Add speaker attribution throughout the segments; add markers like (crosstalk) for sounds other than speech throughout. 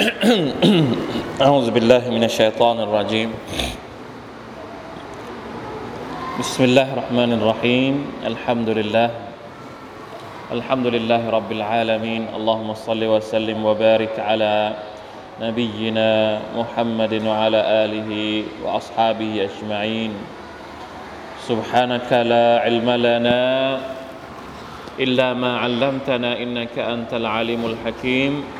Speaker 1: (coughs) أعوذ بالله من الشيطان الرجيم. بسم الله الرحمن الرحيم. الحمد لله. الحمد لله رب العالمين. اللهم صل وسلم وبارك على نبينا محمد وعلى آله وأصحابه أجمعين. سبحانك لا علم لنا إلا ما علمتنا إنك أنت العليم الحكيم.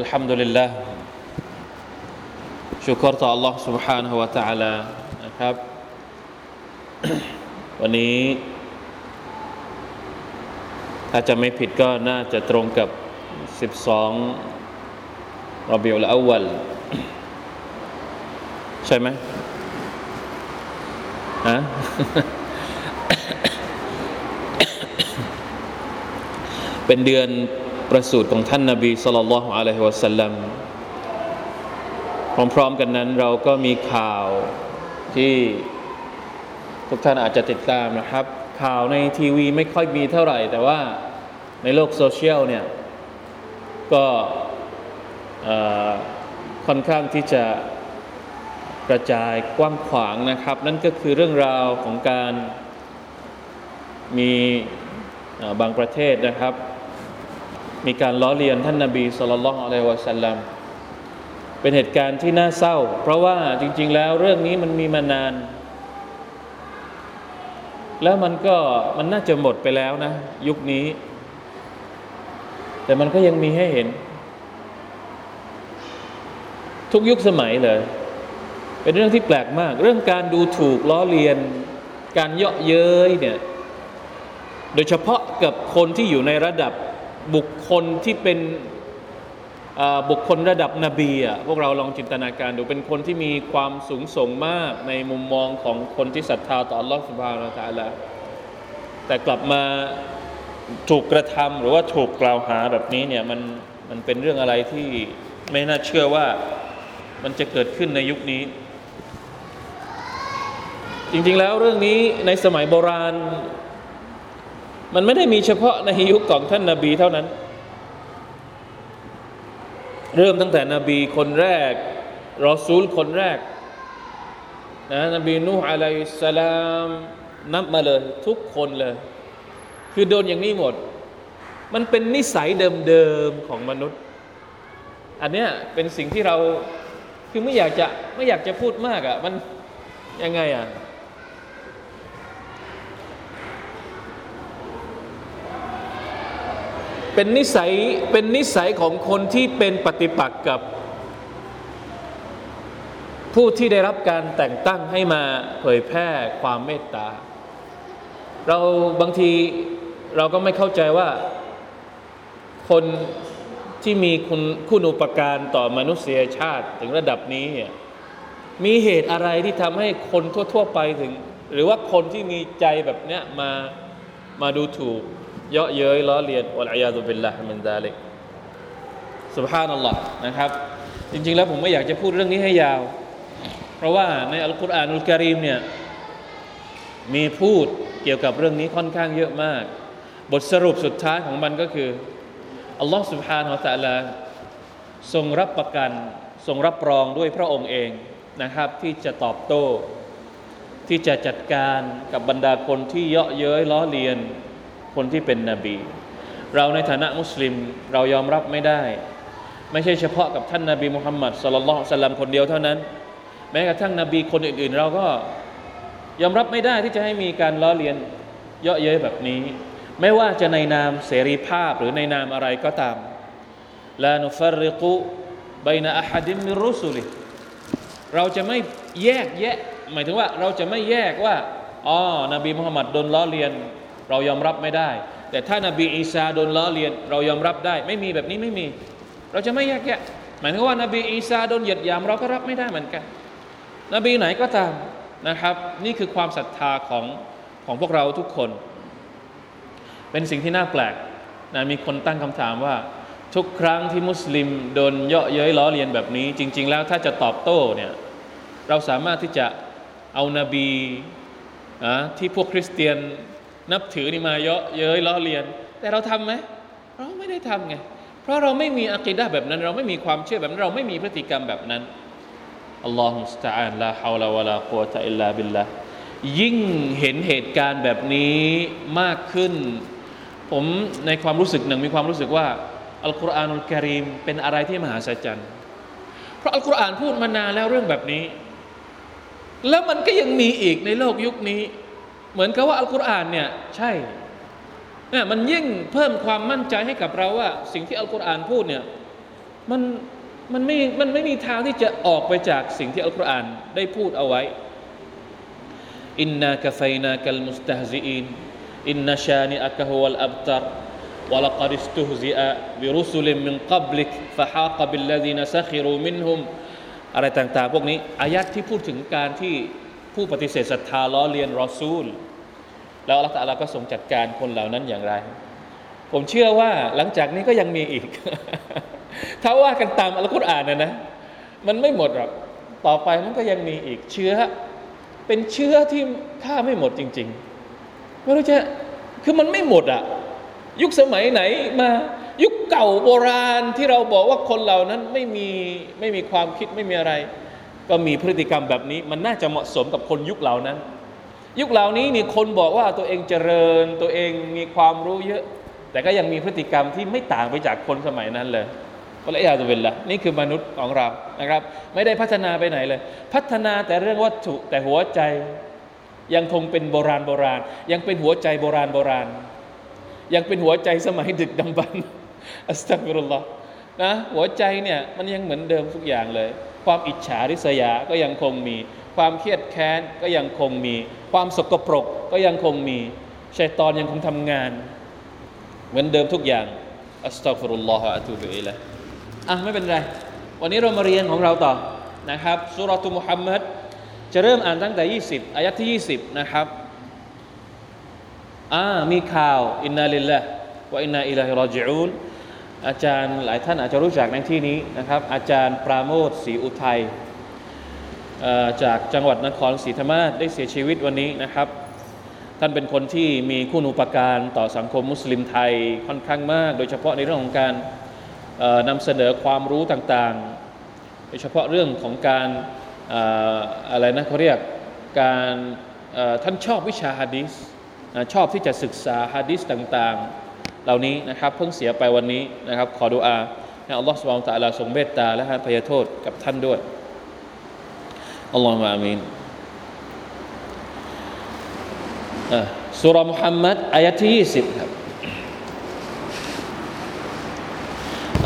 Speaker 1: الحمد لله ชุกรต่อ Allah سبحانه และ تعالى นะครับ วันนี้ ถ้าจะไม่ผิดก็น่าจะตรงกับ 12รอบิอุลอาวัลใช่ไหมฮะ เป็นเดือน ประสูติของท่านนาบีสุลต่านละฮ์อะลัยฮิวะสัลลัมพร้อมๆกันนั้นเราก็มีข่าวที่ทุกท่านอาจจะติดตามนะครับ ข่าวในทีวีไม่ค่อยมีเท่าไหร่ แต่ว่าในโลกโซเชียลเนี่ย ก็ค่อนข้างที่จะกระจายกว้างขวางนะครับ นั่นก็คือเรื่องราวของการมีบางประเทศนะครับ มีการล้อเลียนท่านนาบีสุลต่านอะลัยวะสัลลัมเป็นเหตุการณ์ที่น่าเศร้า เพราะว่าจริง ๆ แล้วเรื่องนี้มันมีมานาน แล้วมันก็มันน่าจะหมดไปแล้วนะ ยุคนี้ แต่มันก็ยังมีให้เห็น ทุกยุคสมัยเลย เป็นเรื่องที่แปลกมาก เรื่องการดูถูกล้อเลียน การเยาะเย้ยเนี่ยโดยเฉพาะกับคนที่อยู่ในระดับ บุคคลที่เป็นบุคคลระดับนบีอ่ะพวกเราลองจินตนาการดูเป็นคนที่มีความสูงส่งมากในมุมมองของคนที่ศรัทธาต่อ Allah سبحانه และ تعالى แต่กลับมาถูกกระทำหรือว่าถูกกล่าวหาแบบนี้เนี่ยมันมันเป็นเรื่องอะไรที่ไม่น่าเชื่อว่ามันจะเกิดขึ้นในยุคนี้ จริงๆแล้วเรื่องนี้ในสมัยโบราณ มันไม่ได้มีเฉพาะในยุคของท่านนาบีเท่านั้น เริ่มตั้งแต่นบีคนแรก รอซูลคนแรกนะนบีนูฮ์อะลัยสลามนับมาเลย ทุกคนเลย คือโดนอย่างนี้หมด มันเป็นนิสัยเดิมๆของมนุษย์ อันเนี้ยเป็นสิ่งที่เราคือไม่อยากจะไม่อยากจะพูดมากอะ่ะมันยังไงอะ่ะ เป็นนิสัยเป็นนิสัยของคนที่เป็นปฏิปักษ์กับ ผู้ที่ได้รับการแต่งตั้งให้มาเผยแพร่ความเมตตา เราบางทีเราก็ไม่เข้าใจว่าคนที่มีคุณคุณอุปการต่อมนุษยชาติถึงระดับนี้ มีเหตุอะไรที่ทำให้คนทั่ว ๆ ไปถึง หรือว่าคนที่มีใจแบบเนี้ยมามาดูถูก เยาะเย้ยล้อเลียนอัลอยาตุบิลละมินซาลิกสุบฮานัลลอฮ์นะครับ จริง ๆ แล้วผมไม่อยากจะพูดเรื่องนี้ให้ยาว เพราะว่าในอัลกุรอานอุลกิริมเนี่ยมีพูดเกี่ยวกับเรื่องนี้ค่อนข้างเยอะมาก บทสรุปสุดท้ายของมันก็คืออัลลอฮ์สุบฮานาอัลลอทรงรับประกัน ทรงรับรองด้วยพระองค์เองนะครับ ที่จะตอบโต้ ที่จะจัดการกับบรรดาคนที่เยาะเย้ยล้อเลียน คนที่เป็นนบี เราในฐานะมุสลิมเรายอมรับไม่ได้ ไม่ใช่เฉพาะกับท่านนาบีมุฮัมมัดสลลัลลอฮุสลัมคนเดียวเท่านั้น แม้กระทั่งนบีคนอื่น ๆ เราก็ยอมรับไม่ได้ที่จะให้มีการล้อเลียนเยาะเย้ยแบบนี้ ไม่ว่าจะในนามเสรีภาพหรือในนามอะไรก็ตามลานุฟริกุบยนาอะฮัดิมิรุสุลิเราจะไม่แยกแยะ หมายถึงว่าเราจะไม่แยกว่าอ๋อนบีมุฮัมมัดโดนล้อเลียน เรายอมรับไม่ได้ แต่ถ้านาบีอีสาโดนล้อเลียน เรายอมรับได้ ไม่มีแบบนี้ไม่มี เราจะไม่แยกแยะหมายถึงว่านบีอีสาโดนเหยียดหยามเราก็รับไม่ได้เหมือนกัน นบีไหนก็ตามนะครับ นี่คือความศรัทธาของของพวกเราทุกคน เป็นสิ่งที่น่าแปลกนะมีคนตั้งคำถามว่า ทุกครั้งที่มุสลิมโดนเยาะเย้ยล้อเลียนแบบนี้ จริง ๆ แล้วถ้าจะตอบโต้เนี่ยเราสามารถที่จะเอานาบีอะที่พวกคริสเตียน นับถือนี่มาเยาะเย้ยล้อเลียน แต่เราทำไหมเราไม่ได้ทำไงเพราะเราไม่มีอะกีดะแบบนั้น เราไม่มีความเชื่อแบบนั้น เราไม่มีพฤติกรรมแบบนั้นอัลลอฮฺสตาอัลลาฮาวลาวะลากุวะตะอิลลาบิลลายิ่งเห็นเหตุการณ์แบบนี้มากขึ้น ผมในความรู้สึกหนึ่งมีความรู้สึกว่าอัลกุรอานุลกิริมเป็นอะไรที่มหาศาลเพราะอัลกุรอานพูดมานานแล้วเรื่องแบบนี้ แล้วมันก็ยังมีอีกในโลกยุคนี้ เหมือนกับว่าอัลกุรอานเนี่ยใช่เนี่ยมันยิ่งเพิ่มความมั่นใจให้กับเราว่า สิ่งที่อัลกุรอานพูดเนี่ยมันมันไม่มันไม่มีทางที่จะออกไปจากสิ่งที่อัลกุรอานได้พูดเอาไว้อินนากะไฟนากัลมุสตฮซิอีนอินนาชานิอักฮุวัลอับตัร ولقد استهزئ برسل من قبلك فحاق بالذين سخروا منهم อะไรต่างๆ พวกนี้อายัดที่พูดถึงการที่ ผู้ปฏิเสธศรัทธาล้อเลียนรอซูล แล้วอัลลอฮฺก็ทรงจัดการคนเหล่านั้นอย่างไร ผมเชื่อว่าหลังจากนี้ก็ยังมีอีก ถ้าว่ากันตามอัลกุรอานนะนะ มันไม่หมดหรอกต่อไปมันก็ยังมีอีกเชื้อ เป็นเชื้อที่ฆ่าไม่หมดจริง ๆ ไม่รู้จะคือมันไม่หมดอะยุคสมัยไหนมายุคเก่าโบราณที่เราบอกว่าคนเหล่านั้นไม่มีไม่มีความคิดไม่มีอะไร ก็มีพฤติกรรมแบบนี้ มันน่าจะเหมาะสมกับคนยุคเหล่านั้น ยุคเหล่านี้นี่คนบอกว่าตัวเองเจริญ ตัวเองมีความรู้เยอะ แต่ก็ยังมีพฤติกรรมที่ไม่ต่างไปจากคนสมัยนั้นเลยก็เลยอาตุเวลละนี่คือมนุษย์ของเรานะครับ ไม่ได้พัฒนาไปไหนเลย พัฒนาแต่เรื่องวัตถุแต่หัวใจยังคงเป็นโบราณโบราณ ยังเป็นหัวใจโบราณโบราณ ยังเป็นหัวใจสมัยดึกดำบรรอัสตัฟิรุลลอฮ์นะหัวใจเนี่ยมันยังเหมือนเดิมทุกอย่างเลย ความอิจฉาริษยาก็ยังคงมี ความเคียดแค้นก็ยังคงมี ความสกปรกก็ยังคงมีชัยตอนยังคงทำงาน เหมือนเดิมทุกอย่างأستغفر الله وأتوب إليهไม่เป็นไร วันนี้เรามาเรียนของเราต่อนะครับسورة محمدจะเริ่มอ่านตั้งแต่ 20 อายัดที่ 20 นะครับอ่ามีข่าวอินนาลิลละว่าอินนาอิลาฮิรอจิอูน อาจารย์หลายท่านอาจจะรู้จักในที่นี้นะครับ อาจารย์ปราโมทศรีอุทัยจากจังหวัดนครศรีธรรมราชได้เสียชีวิตวันนี้นะครับ ท่านเป็นคนที่มีคุณูปการต่อสังคมมุสลิมไทยค่อนข้างมาก โดยเฉพาะในเรื่องของการนำเสนอความรู้ต่างๆ โดยเฉพาะเรื่องของการอะไรนะเขาเรียกการท่านชอบวิชาฮะดีษชอบที่จะศึกษาฮะดิษต่างๆ เหล่านี้นะครับเพิ่งเสียไปวันนี้นะครับ ขอดุอาให้อัลลอฮฺสุบานตะลาทรงเมตตาและให้พยโทษกับท่านด้วยอัลลอฮฺมะอามีนสุรมุฮัมมัดอายะที่20ครับ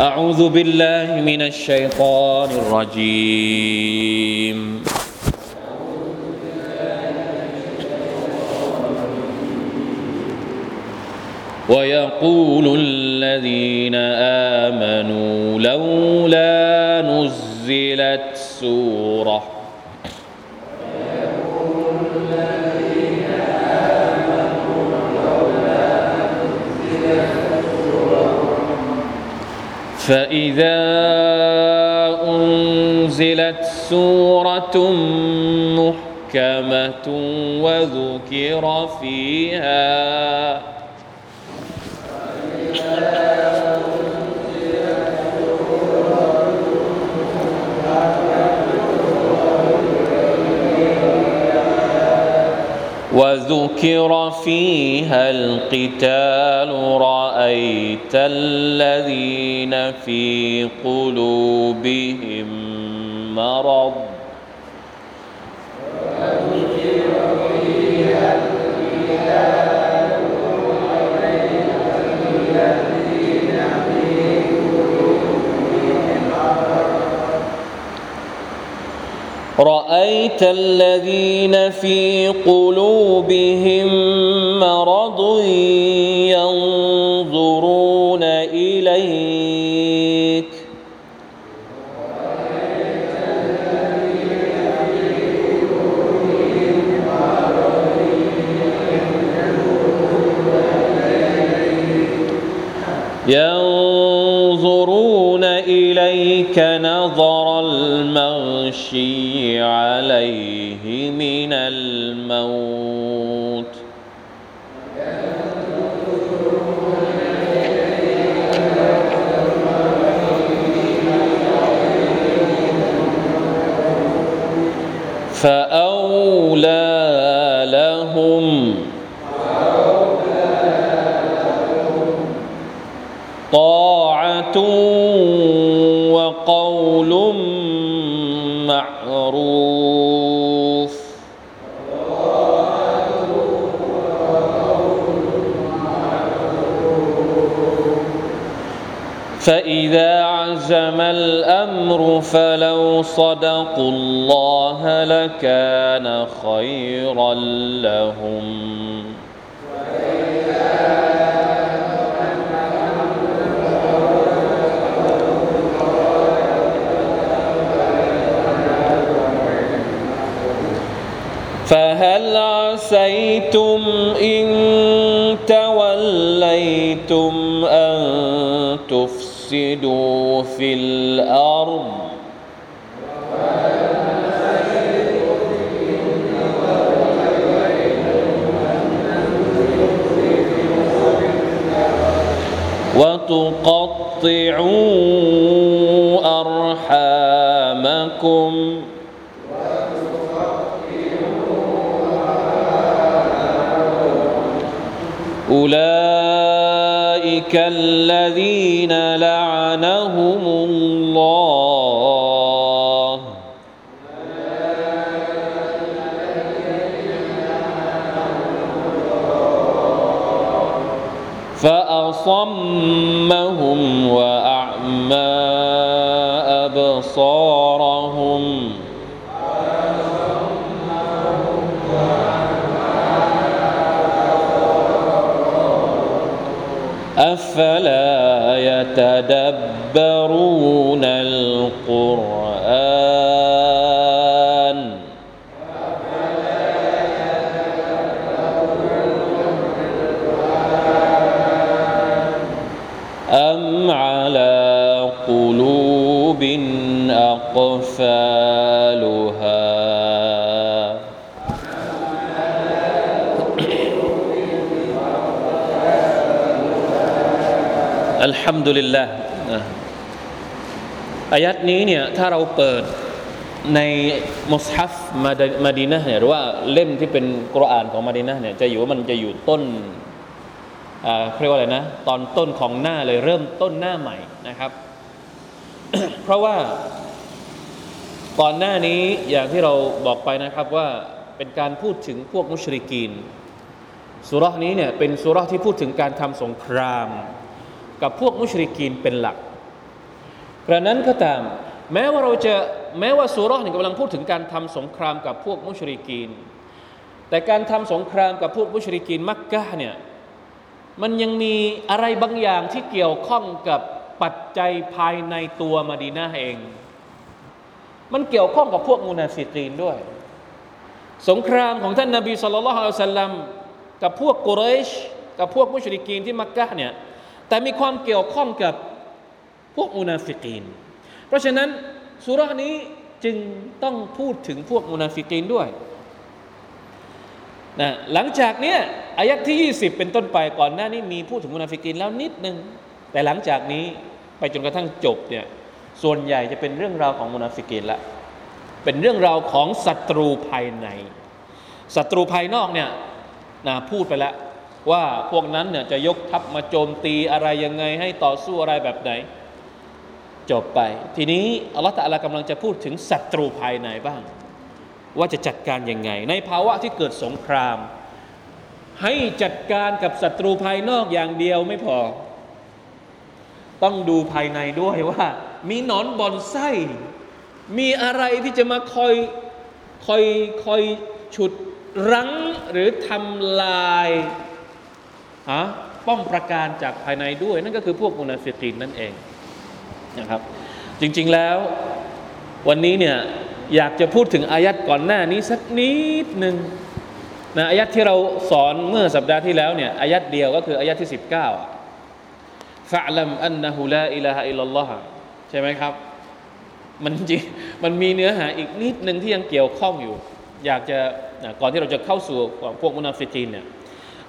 Speaker 1: أعوذ بالله من الشيطان الرجيم ويقول الذين آمنوا لولا نزلت سورة. فإذا أنزلت سورة محكمة وذكر فيها وذكر فيها القتال رأيت الذين في قلوبهم مرض. رأيت الذين في قلوبهم مرض ينظرون إليك. ينظرون إليك نظر المغشي عليه من عزم الأمر فلو صدقوا الله لكان خيرا لهم. فهل عسيتم إن تفسدوا في الأرض. وتقطعوا أرحامكم. أولئك الذين لعنهم الله. فأصمهم وأعمى أبصارهم أفلا يتدبرون القرآن. อัลฮัมดุลิลละอายัดนี้เนี่ยถ้าเราเปิดในมุสฮัฟมาดมาดีนะเนี่ยหรือว่าเล่มที่เป็นกุรอานของมาดีนะเนี่ยจะอยู่ว่ามันจะอยู่ต้นอ่าเรียกว่าอะไรนะ ตอนต้นของหน้าเลยเริ่มต้นหน้าใหม่นะครับ เพราะว่าก่อนหน้านี้อย่างที่เราบอกไปนะครับว่าเป็นการพูดถึงพวกมุชริกีนสุรานี้เนี่ยเป็นสุราที่พูดถึงการทำสงคราม กับพวกมุชริกีนเป็นหลักกระนั้นก็ตาม แม้ว่าเราจะแม้ว่าสุราเนี่กำลังพูดถึงการทำสงครามกับพวกมุชริกีน แต่การทำสงครามกับพวกมุชริกีนมักกะเนี่ยมันยังมีอะไรบางอย่างที่เกี่ยวข้องกับปัจจัยภายในตัวมาดีนาเอง มันเกี่ยวข้องกับพวกมุนาฟิกีนด้วย สงครามของท่านนาบีสุลต่านละฮ์อัลสัลลัมกับพวกกุเรช กับพวกมุชริกีนที่มักกะเนี่ย แต่มีความเกี่ยวข้องกับพวกมุนาฟิกีน เพราะฉะนั้นสูเราะฮ์นี้จึงต้องพูดถึงพวกมุนาฟิกีนด้วยนะหลังจากเนี้ยอายัดที่ 20 เป็นต้นไปก่อนหน้านี้มีพูดถึงมุนาฟิกีนแล้วนิดนึง แต่หลังจากนี้ไปจนกระทั่งจบเนี่ยส่วนใหญ่จะเป็นเรื่องราวของมุนาฟิกีนละเป็นเรื่องราวของศัตรูภายในศัตรูภายนอกเนี่ยนะพูดไปแล้ว ว่าพวกนั้นเนี่ยจะยกทัพมาโจมตีอะไรยังไงให้ต่อสู้อะไรแบบไหน จบไป ทีนี้อัลลอฮฺตะลากำลังจะพูดถึงศัตรูภายในบ้าง ว่าจะจัดการยังไง ในภาวะที่เกิดสงคราม ให้จัดการกับศัตรูภายนอกอย่างเดียวไม่พอ ต้องดูภายในด้วยว่า มีหนอนบอนไส้ มีอะไรที่จะมาคอยคอยคอยฉุดรั้งหรือทำลาย ฮะป้อมประการจากภายในด้วย นั่นก็คือพวกมุนาฟิกีนนั่นเองนะครับ จริงๆแล้ววันนี้เนี่ยอยากจะพูดถึงอายัดก่อนหน้านี้สักนิดหนึ่งนะอายัดที่เราสอนเมื่อสัปดาห์ที่แล้วเนี่ยอายัดเดียวก็คืออายัดที่ 19ทفاعلم أنه لا إله إلا اللهใช่ไหมครับ มันจริงมันมีเนื้อหาอีกนิดหนึ่งที่ยังเกี่ยวข้องอยู่ อยากจะก่อนที่เราจะเข้าสู่พวกมุนาฟิกีนเนี่ย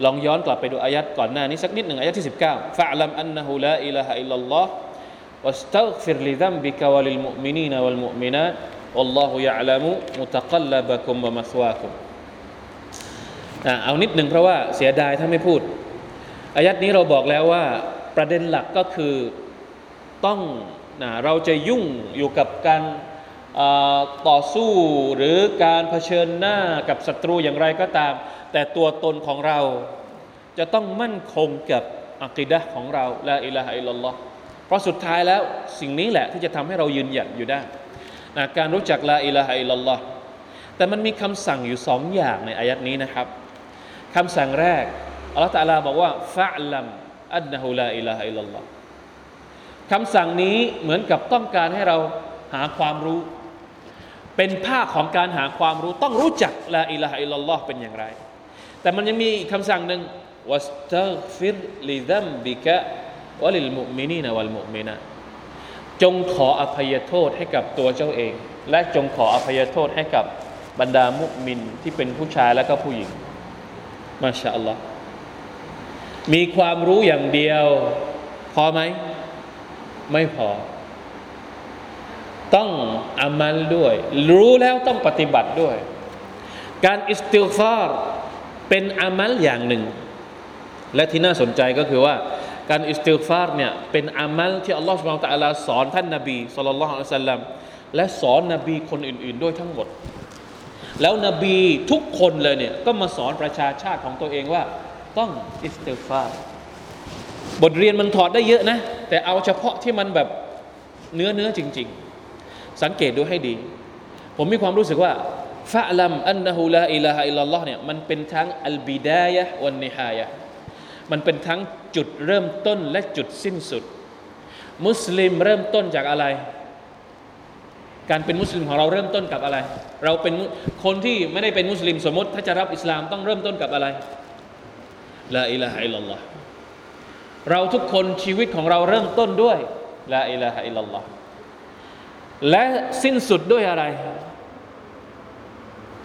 Speaker 1: ลองย้อนกลับไปดูอายัดก่อนหน้านี้สักนิดหนึ่งอายัดที่สิบเก้าفاعلم أنه لا إله إلا الله واستغفر لذنبك وللمؤمنين والمؤمنات والله يعلم متقلبكم ومثواكمเอานิดหนึ่งเพราะว่าเสียดายถ้าไม่พูด อายัดนี้เราบอกแล้วว่าประเด็นหลักก็คือต้องนะเราจะยุ่งอยู่กับการ ต่อสู้หรือการเผชิญหน้ากับศัตรูอย่างไรก็ตาม แต่ตัวตนของเราจะต้องมั่นคงกับอักิดะของเราละอิละฮะอิลลอฮ์เพราะสุดท้ายแล้วสิ่งนี้แหละที่จะทำให้เรายืนหยัดอยู่ได้นะการรู้จักละอิละฮะอิลลอฮ์แต่มันมีคำสั่งอยู่สองอย่างในอายัดนี้นะครับคำสั่งแรกอัลลอฮฺตะลาบอกว่าفاعلم أنه لا إله إلا اللهคำสั่งนี้เหมือนกับต้องการให้เราหาความรู้ เป็นภาคของการหาความรู้ต้องรู้จักلا إله إلا اللهเป็นอย่างไร แต่มันยังมีคำสั่งหนึ่งواستغفر لذنبك وللمؤمنين والمؤمناتจงขออภัยโทษให้กับตัวเจ้าเอง และจงขออภัยโทษให้กับบรรดามุมินที่เป็นผู้ชายและก็ผู้หญิงมาชาอัลลอฮ์มีความรู้อย่างเดียว พอไหม ไม่พอ ต้องอามัลด้วย รู้แล้วต้องปฏิบัติด้วย การอิสติลฟาร์เป็นอามัลอย่างหนึ่ง และที่น่าสนใจก็คือว่า การอิสติฆฟารเนี่ยเป็นอามัลที่อัลลอฮฺ سبحانه وتعالى สอนท่านนาบี صلى الله عليه وسلم และสอนนบีคนอื่น ๆ ด้วยทั้งหมด แล้วนบีทุกคนเลยเนี่ยก็มาสอนประชาชาติของตัวเองว่า ต้องอิสติฆฟาร บทเรียนมันถอดได้เยอะนะ แต่เอาเฉพาะที่มันแบบเนื้อเนื้อจริง ๆ สังเกตดูให้ดี ผมมีความรู้สึกว่าفاعلم أنه لا إله إلا الله เนี่ยมันเป็นทั้งالبداية والنهايةมันเป็นทั้งจุดเริ่มต้นและจุดสิ้นสุด มุสลิมเริ่มต้นจากอะไร การเป็นมุสลิมของเราเริ่มต้นกับอะไร เราเป็นคนที่ไม่ได้เป็นมุสลิมสมมติ ถ้าจะรับอิสลามต้องเริ่มต้นกับอะไรลาอิลาฮะอิลลัลลอฮ์เราทุกคนชีวิตของเราเริ่มต้นด้วยลาอิลาฮะอิลลัลลอฮ์ และสิ้นสุดด้วยอะไร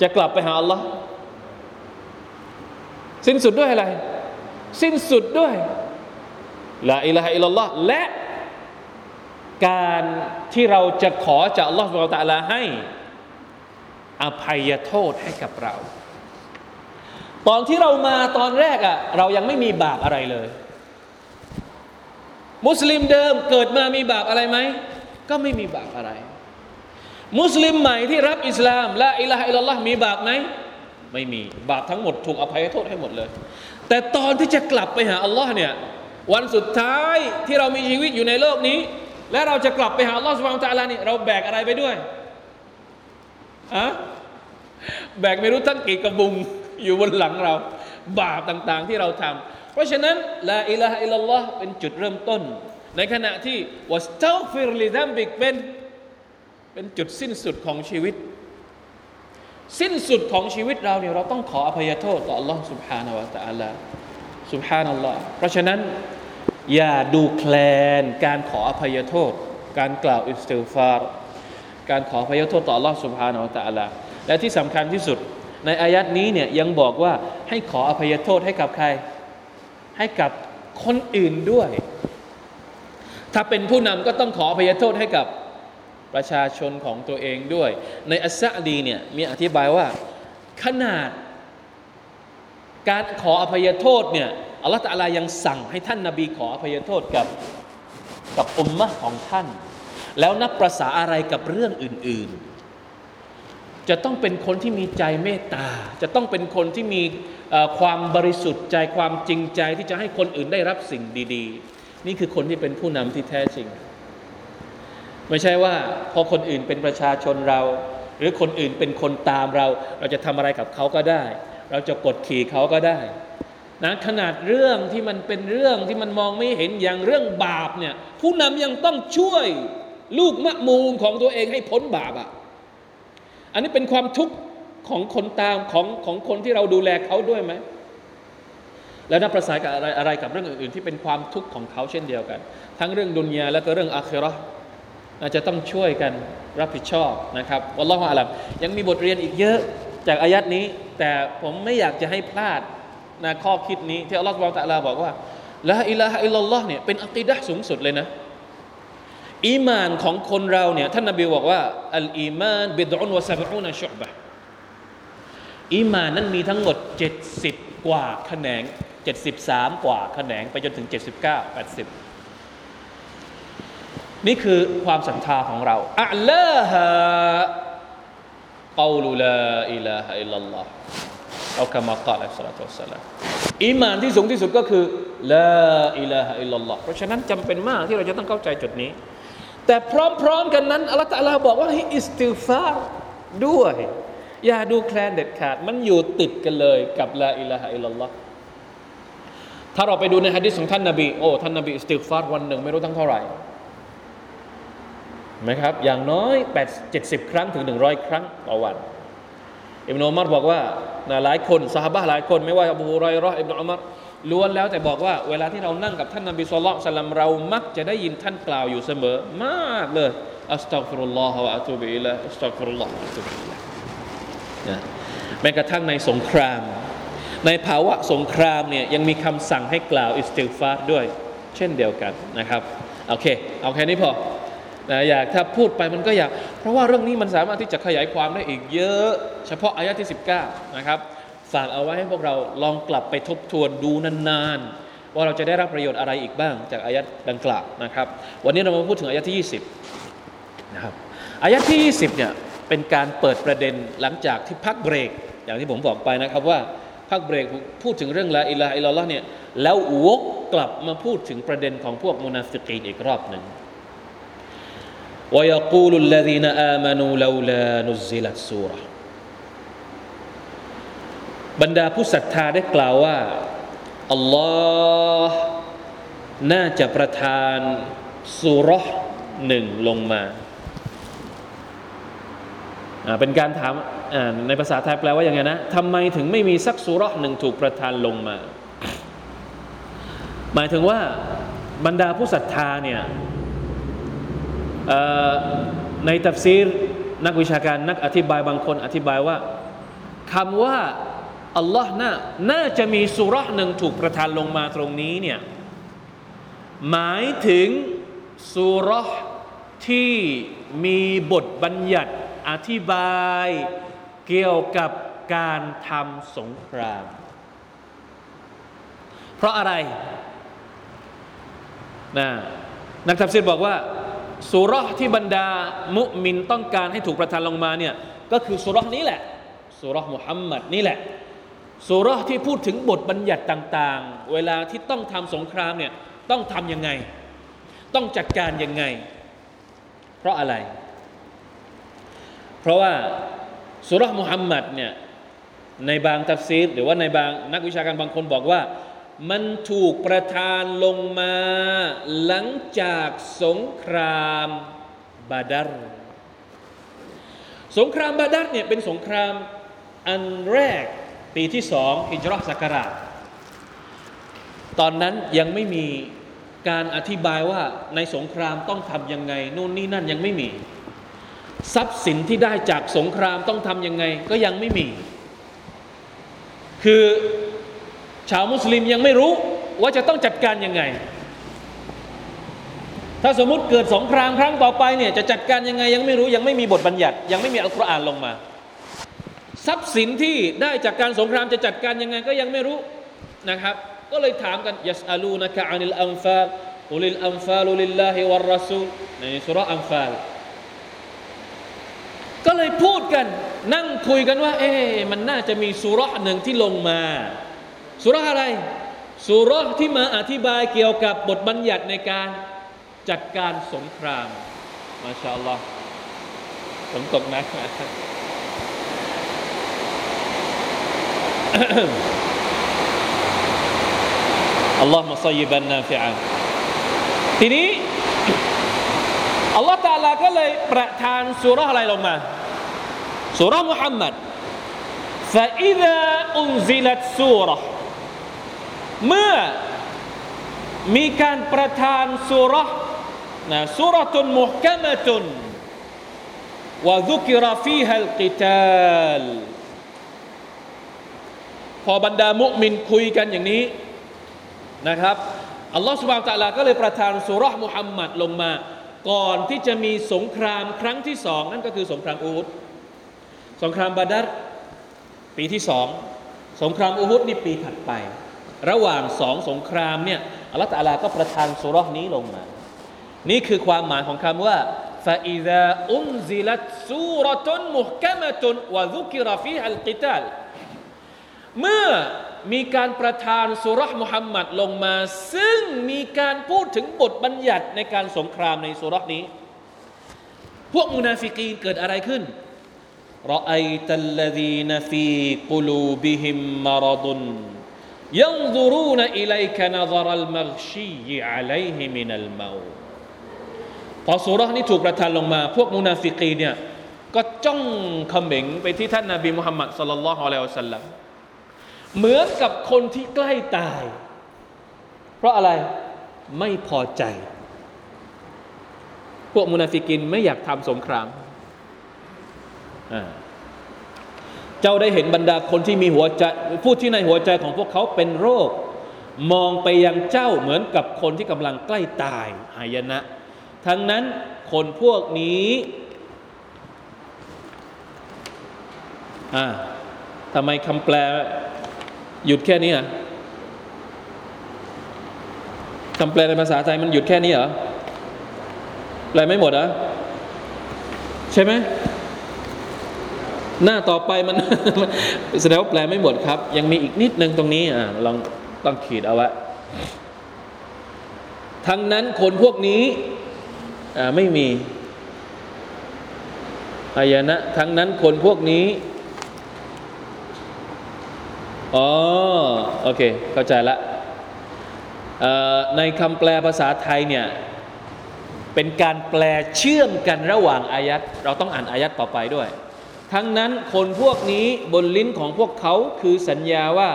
Speaker 1: จะกลับไปหาอัลลอฮ์สิ้นสุดด้วยอะไร สิ้นสุดด้วย لا إله إلا الله และการที่เราจะขอจากอัลลอฮ์ سبحانه وتعالى ให้ อภัยโทษให้กับเรา ตอนที่เรามาตอนแรกอะ่ะเรายังไม่มีบาปอะไรเลย มุสลิมเดิมเกิดมามีบาปอะไรไหม ก็ไม่มีบาปอะไร มุสลิมใหม่ที่รับอิสลามلا إله إلا الله มีบาปไหมไม่มีบาปทั้งหมดถูกอภัยโทษให้หมดเลย แต่ตอนที่จะกลับไปหาอัลลอฮ์เนี่ยวันสุดท้ายที่เรามีชีวิตอยู่ในโลกนี้ และเราจะกลับไปหาอัลลอฮ์ سبحانه وتعالى นี่เราแบกอะไรไปด้วยอะแบกไม่รู้ทั้งกี่กระบุงอยู่บนหลังเรา บาปต่างๆที่เราทำเพราะฉะนั้นلا إله إلا الله เป็นจุดเริ่มต้น ในขณะที่วัสตัฟิรลิดัมบิกเป็นเป็นจุดสิ้นสุดของชีวิต สิ้นสุดของชีวิตเราเนี่ยเราต้องขออภัยโทษต่อ Allah سبحانه และ تعالى سبحان الله เพราะฉะนั้น อย่าดูแคลนการขออภัยโทษ การกล่าวอิสติฟาร การขออภัยโทษต่อ Allah سبحانه และ تعالى และที่สำคัญที่สุดในอายัดนี้เนี่ยยังบอกว่าให้ขออภัยโทษให้กับใคร ให้กับคนอื่นด้วย ถ้าเป็นผู้นำก็ต้องขออภัยโทษให้กับประชาชนของตัวเองด้วย ในอัสซาดีเนี่ยมีอธิบายว่าขนาด การขออภัยโทษเนี่ยอัลลอฮฺตะลายังสั่งให้ท่านนาบีขออภัยโทษกับกับอุมมะของท่าน แล้วนับประษาอะไรกับเรื่องอื่น ๆ จะต้องเป็นคนที่มีใจเมตตา จะต้องเป็นคนที่มีความบริสุทธิ์ใจความจริงใจที่จะให้คนอื่นได้รับสิ่งดี ๆ นี่คือคนที่เป็นผู้นำที่แท้จริง ไม่ใช่ว่าพอคนอื่นเป็นประชาชนเรา หรือคนอื่นเป็นคนตามเรา เราจะทำอะไรกับเขาก็ได้ เราจะกดขี่เขาก็ได้นะขนาดเรื่องที่มันเป็นเรื่องที่มันมองไม่เห็นอย่างเรื่องบาปเนี่ยผู้นำยังต้องช่วยลูกมะมูมของตัวเองให้พ้นบาปอะอันนี้เป็นความทุกข์ของคนตามของของคนที่เราดูแลเขาด้วยไหม และนับประสากับอะไรอะไรกับเรื่องอื่นๆ ที่เป็นความทุกข์ของเขาเช่นเดียวกัน ทั้งเรื่องดุนยาและก็เรื่องอาคิราอาจจะต้องช่วยกันรับผิดชอบนะครับวัลลอฮฺอาลัมยังมีบทเรียนอีกเยอะจากอายัดนี้ แต่ผมไม่อยากจะให้พลาดนะข้อคิดนี้ที่อัลลอฮฺสุบานตะลาบอกว่าละอิลาฮะอิลลัลลอฮ์เนี่ยเป็นอักีดะสูงสุดเลยนะอีมานของคนเราเนี่ยท่านนบีบอกว่าอัลอีมานบิดอุนวะซาบอุนชุบะอีมานนั้นมีทั้งหมด 70 กว่าแขนง 73 กว่าแขนงไปจนถึง 79 80 นี่คือความศรัทธาของเราอัลลอฮะกาลูลาอิลาฮะอิลลัลลอฮ์เอาคำมากล่าวอัลลอฮฺสัลลัมอีมานที่สูงที่สุดก็คือลาอิลาฮะอิลลัลลอฮ์เพราะฉะนั้นจำเป็นมากที่เราจะต้องเข้าใจจุดนี้ แต่พร้อมๆกันนั้นอัลลอฮฺบอกว่าให้อิสติฆฟารด้วย อย่าดูแคลนเด็ดขาด มันอยู่ติดกันเลยกับلا إله إلا الله ถ้าเราไปดูในฮะดิษของท่านนบีโอ้ท่านนบีอิสติฆฟารวันหนึ่งไม่รู้ทั้งเท่าไหร่ไหมครับอย่างน้อย8 70 ครั้งถึง 100 ครั้งต่อวันอิบนุอุมัรบอกว่าหลายคนเศาะฮาบะฮ์หลายคนไม่ว่าอบูฮุไรรออิบนุอุมัรล้วนแล้วแต่บอกว่าเวลาที่เรานั่งกับท่านนบี صلى الله่านเรามักจะได้ยินท่านกล่าวอยู่เสมอ มากเลยأستغفر الله وأتوب إليه أستغفر الله وأتوب إليه แม้กระทั่งในสงคราม ในภาวะสงครามเนี่ยยังมีคำสั่งให้กล่าวอิสติฆฟารด้วย เช่นเดียวกันนะครับโอเคเอาแค่นี้พอนะอยากถ้าพูดไปมันก็อยาก เพราะว่าเรื่องนี้มันสามารถที่จะขยายความได้อีกเยอะ เฉพาะอายะที่ 19 นะครับฝากเอาไว้ให้พวกเราลองกลับไปทบทวนดูนานๆ ว่าเราจะได้รับประโยชน์อะไรอีกบ้าง จากอายะดังกล่าวนะครับ วันนี้เรามาพูดถึงอายะที่ 20นะครับอายะที่ 20เนี่ยเป็นการเปิดประเด็นหลังจากที่พักเบรก อย่างที่ผมบอกไปนะครับว่า พักเบรกพูดถึงเรื่องละอิลาอิลลอฮ์เนี่ยแล้ววกกลับมาพูดถึงประเด็นของพวกมุนาฟิกีนอีกรอบหนึ่ง ويقول الذين آمنوا لولا نزلت سورة บรรดาผู้ศรัทธาได้กล่าวว่าอัลลอฮ์น่าจะประทานสุรห์หนึ่งลงมาเป็นการถาม ในภาษาไทยแปลว่าอย่างไงนะทำไมถึงไม่มีสักสุรห์หนึ่งถูกประทานลงมา หมายถึงว่าบรรดาผู้ศรัทธาเนี่ยในตัฟซีรนักวิชาการนักอธิบายบางคนอธิบายว่าคำว่าอัลลอฮ์น่าน่าจะมีสุรหนึ่งถูกประทานลงมาตรงนี้เนี่ยหมายถึงสุรที่มีบทบัญญัติอธิบาย เกี่ยวกับการทำสงคราม เพราะอะไรนะนักทัฟซีรบอกว่าสุรที่บรรดามุมินต้องการให้ถูกประทานลงมาเนี่ยก็คือสุรนี้แหละสุรมุฮัมมัดนี่แหละสุรที่พูดถึงบทบัญญัติต่าง ๆ เวลาที่ต้องทำสงครามเนี่ยต้องทำยังไง ต้องจัดการยังไง เพราะอะไร เพราะว่า สุรมุฮัมมัดเนี่ยในบางตัฟซีรหรือว่าในบางนักวิชาการบางคนบอกว่า มันถูกประทานลงมาหลังจากสงครามบาดารสงครามบาดารเนี่ยเป็นสงครามอันแรกปีที่สองฮิจรัสักราชตอนนั้นยังไม่มีการอธิบายว่าในสงครามต้องทำยังไงนู่นนี่นั่นยังไม่มี ทรัพย์สินที่ได้จากสงครามต้องทำยังไง ก็ยังไม่มี คือชาวมุสลิมยังไม่รู้ว่าจะต้องจัดการยังไง ถ้าสมมุติเกิดสงครามครั้งต่อไปเนี่ยจะจัดการยังไงยังไม่รู้ยังไม่มีบทบัญญัติ ยังไม่มีอัลกุรอานลงมา ทรัพย์สินที่ได้จากการสงครามจะจัดการยังไงก็ยังไม่รู้นะครับ ก็เลยถามกันยัสอาลูนะกะอานิลอัมฟาลอุลิลอัมฟาลุลิลลาฮิวะรรสูลในสุรอัมฟาล ก็เลยพูดกันนั่งคุยกันว่า เอ๊มันน่าจะมีสุรหนึ่งที่ลงมาสุรอะไรสุรที่มาอธิบายเกี่ยวกับบทบัญญัติในการจัดการสงครามมาชาอัลลอฮ์ฝนตกนะอัลลอฮ์มาซัยบันนาฟิอาทีนี้ อัลลอฮ์ตาลาก็เลยประทานสุรอะไรลงมาสุรมุฮัมมัด فإذا أنزلت سورة เมื่อมีการประทานสุรษนะสุรตุนมุฮกะมะตุนวะซุกิรฟีฮัลกิตาลพอบรรดามุมินคุยกันอย่างนี้นะครับอัลลอฮฺสุบานตะลาก็เลยประทานสุรษมุฮัมมัดลงมา ก่อนที่จะมีสงครามครั้งที่สองนั่นก็คือสงครามอูฮุดสงครามบาดัรปีที่สองสงครามอูฮุดนี่ปีถัดไป ระหว่างสองสงครามเนี่ยอัลลอฮฺตะลาก็ประทานสุรษนี้ลงมา นี่คือความหมายของคำว่า فإذا أنزلت سورة محكمة وذكر فيها القتال เมื่อ มีการประทานสูเราะฮ์มุฮัมมัดลงมา ซึ่งมีการพูดถึงบทบัญญัติในการสงครามในสูเราะฮ์นี้ พวกมุนาฟิกีนเกิดอะไรขึ้นรอไอตัลลดีนฟีกลูบิฮิมมารดุนยังดูรูนอิเลกนัซรัลมักชีอะลัยฮิมินัลมาพอสุรษนี้ถูกประทานลงมา พวกมุนาฟิกีนเนี่ยก็จ้องเขม็งไปที่ท่านนาบีมุฮัมมัดสลลัลลอฮุอะลัยฮิวะสัลลัม เหมือนกับคนที่ใกล้ตาย เพราะอะไรไม่พอใจ พวกมุนาฟิกินไม่อยากทำสงคราม เจ้าได้เห็นบรรดาคนที่มีหัวใจผู้ที่ในหัวใจของพวกเขาเป็นโรค มองไปยังเจ้าเหมือนกับคนที่กำลังใกล้ตายหายนะ ทั้งนั้นคนพวกนี้อ่าทำไมคำแปล หยุดแค่นี้อะคำแปลในภาษาไทยมันหยุดแค่นี้เหรอแปลไม่หมดเหรอใช่ไหมหน้าต่อไปมันแสดงว่าแปลไม่หมดครับ ยังมีอีกนิดนึงตรงนี้อ่าลองต้องขีดเอาไว้ทั้งนั้นคนพวกนี้อ่าไม่มีอายนะทั้งนั้นคนพวกนี้ อ๋อโอเค เข้าใจละในคำแปลภาษาไทยเนี่ยเป็นการแปลเชื่อมกันระหว่างอายัดเราต้องอ่านอายัดต่อไปด้วย ทั้งนั้นคนพวกนี้บนลิ้นของพวกเขาคือสัญญาว่า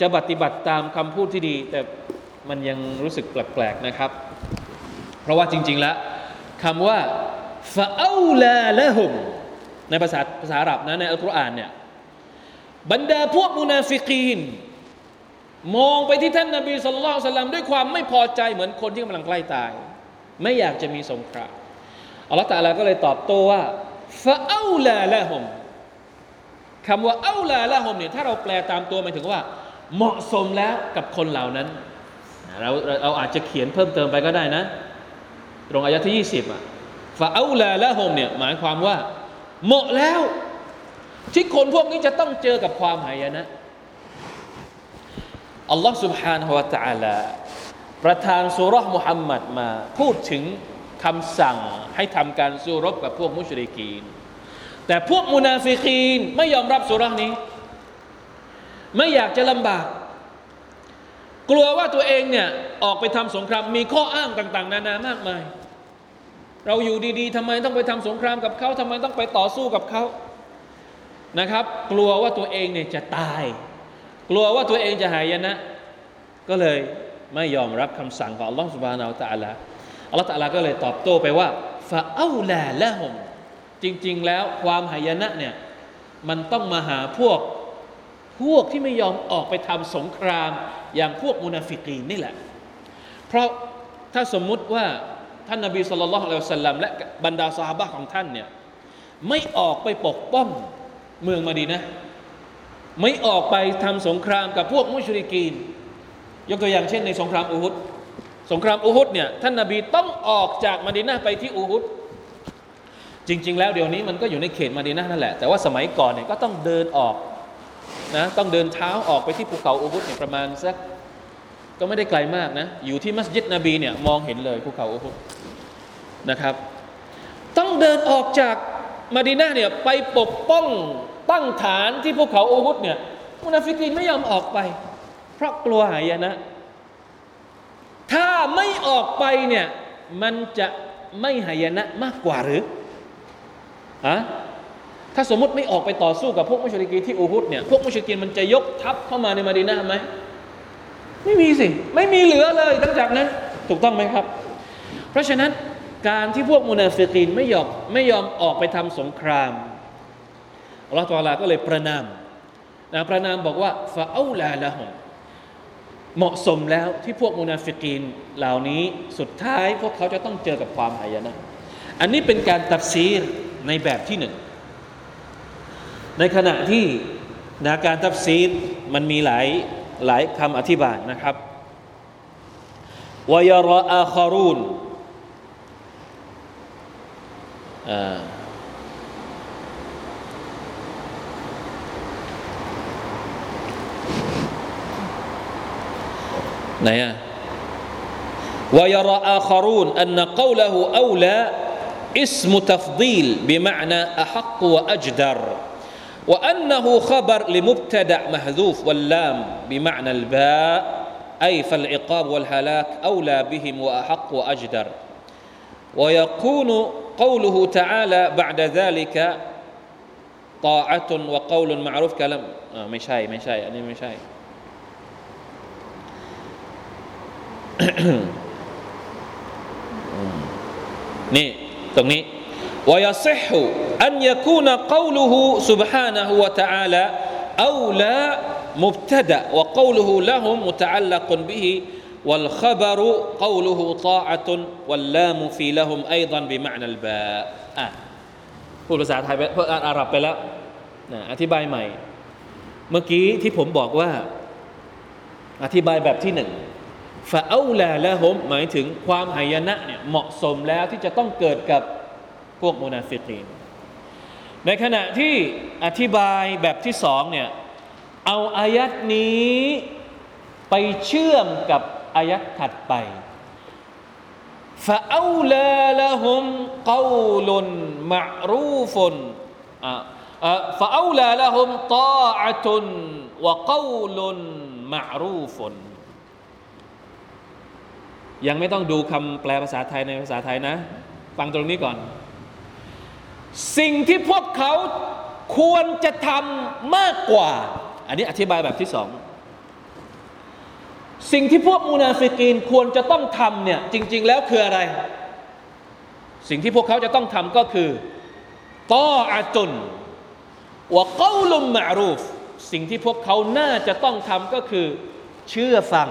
Speaker 1: จะปฏิบัติตามคำพูดที่ดี แต่มันยังรู้สึกแปลกๆนะครับ เพราะว่าจริง ๆ แล้วคำว่าฟาอูลาละหุมในภาษาภาษาอาหรับนะในอัลกุรอานเนี่ย บรรดาพวกมุนาฟิกีน มองไปที่ท่านนาบีสุลต่านด้วยความไม่พอใจเหมือนคนที่กำลังใกล้ตาย ไม่อยากจะมีสงครามอัลลอฮฺตาลาก็เลยตอบโต้ว่าฟาอูลาละฮมคำว่าอูลาละฮมเนี่ยถ้าเราแปลตามตัวหมายถึงว่า เหมาะสมแล้วกับคนเหล่านั้น เราเราอาจจะเขียนเพิ่มเติมไปก็ได้นะ ตรงอายะที่ 20อะฟาอูลาละฮมเนี่ยหมายความว่า เหมาะแล้ว ที่คนพวกนี้จะต้องเจอกับความหายนะอัลลอฮ์ سبحانه และ تعالى ประทานสุรษมุฮัมมัดมา พูดถึงคำสั่งให้ทำการสู้รบกับพวกมุชริกีน แต่พวกมุนาฟิกีนไม่ยอมรับสุรษนี้ ไม่อยากจะลำบาก กลัวว่าตัวเองเนี่ย ออกไปทำสงคราม มีข้ออ้างต่าง ๆ นานามากมาย เราอยู่ดีๆทำไมต้องไปทำสงครามกับเขาทำไมต้องไปต่อสู้กับเขา นะครับ กลัวว่าตัวเองเนี่ยจะตาย กลัวว่าตัวเองจะหายนะ ก็เลยไม่ยอมรับคำสั่งของอัลลอฮฺสุบานาอัลตะลาอัลลอฮฺตะลาก็เลยตอบโต้ไปว่าฟาอูลาละหมจริง ๆ แล้วความหายนะเนี่ยมันต้องมาหาพวกพวกที่ไม่ยอมออกไปทำสงครามอย่างพวกมุนาฟิกีนนี่แหละ เพราะถ้าสมมุติว่าท่านนบีสุลต่านละอัลลอฮฺสัลลัมและบรรดาสหายของท่านเนี่ยไม่ออกไปปกป้อง เมืองมาดีนะ ไม่ออกไปทำสงครามกับพวกมุชริกีน ยกตัวอย่างเช่นในสงครามอูฮุดสงครามอูฮุดเนี่ยท่านนาบีต้องออกจากมาดีนะไปที่อูฮุดจริง ๆ แล้วเดี๋ยวนี้มันก็อยู่ในเขตมาดีนะนั่นแหละ แต่ว่าสมัยก่อนเนี่ยก็ต้องเดินออกนะต้องเดินเท้าออกไปที่ภูเขาอูฮุดเนี่ยประมาณสักก็ไม่ได้ไกลมากนะ อยู่ที่มัสยิดนบีเนี่ยมองเห็นเลยภูเขาอูฮุดนะครับ ต้องเดินออกจากมาดีนาเนี่ยไปปกป้อง ตั้งฐานที่ภูเขาโอฮุดเนี่ยมุนาฟิกีนไม่ยอมออกไป เพราะกลัวหายนะ ถ้าไม่ออกไปเนี่ยมันจะไม่หายนะมากกว่าหรืออะถ้าสมมติไม่ออกไปต่อสู้กับพวกมุชลิกีที่อูฮุดเนี่ยพวกมุชลิกีนมันจะยกทัพเข้ามาในมาดีนาไหมไม่มีสิ ไม่มีเหลือเลยตั้งจากนั้น ถูกต้องไหมครับ เพราะฉะนั้นการที่พวกมุนาฟิกีนไม่ยอมไม่ยอมออกไปทำสงคราม อัลลอฮฺตาลาก็เลยประนามนะประนามบอกว่าฟาอูลาละฮมเหมาะสมแล้วที่พวกมุนาฟิกีนเหล่านี้สุดท้ายพวกเขาจะต้องเจอกับความหายนะอันนี้เป็นการตัดซีรในแบบที่หนึ่ง ในขณะที่นะการตัดซีรมันมีหลายหลายคำอธิบายนะครับวยรออาคารูน ไหนอ่ะ ويرى آخرون أن قوله أولى اسم تفضيل بمعنى أحق وأجدر وأنه خبر لمبتدأ محذوف واللام بمعنى الباء أي فالعقاب والهلاك أولى بهم وأحق وأجدر ويكون قوله تعالى بعد ذلك طاعة وقول معروف كلام آه مش هاي مش هاي أنا مش هاي นี่ตรงนี้ ويصح أن يكون قوله سبحانه وتعالى أولى مبتدأ وقوله لهم متعلق به والخبر قوله طاعة واللام في لهم أيضا بمعنى الباء อ่ะพูดภาษาไทยไปพูดอาหรับไปแล้วนะอธิบายใหม่ เมื่อกี้ที่ผมบอกว่า อธิบายแบบที่หนึ่ง ฟาอูลาละฮมหมายถึงความหายนะเนี่ยเหมาะสมแล้วที่จะต้องเกิดกับพวกมุนาฟิกีนในขณะที่อธิบายแบบที่สองเนี่ยเอาอายัดนี้ไปเชื่อมกับอายัดถัดไปฟาอูลาละฮมกาวลุนมะรูฟนฟาอูลาละฮมตาอะตุนวะกาวลุนมะรูฟน ยังไม่ต้องดูคำแปลภาษาไทยในภาษาไทยนะ ฟังตรงนี้ก่อน สิ่งที่พวกเขาควรจะทำมากกว่า อันนี้อธิบายแบบที่สอง สิ่งที่พวกมูนาฟิกีนควรจะต้องทำเนี่ย จริง ๆ แล้วคืออะไร สิ่งที่พวกเขาจะต้องทำก็คือต้ออาจุนวะกาลุมมารูฟ สิ่งที่พวกเขาน่าจะต้องทำก็คือ เชื่อฟัง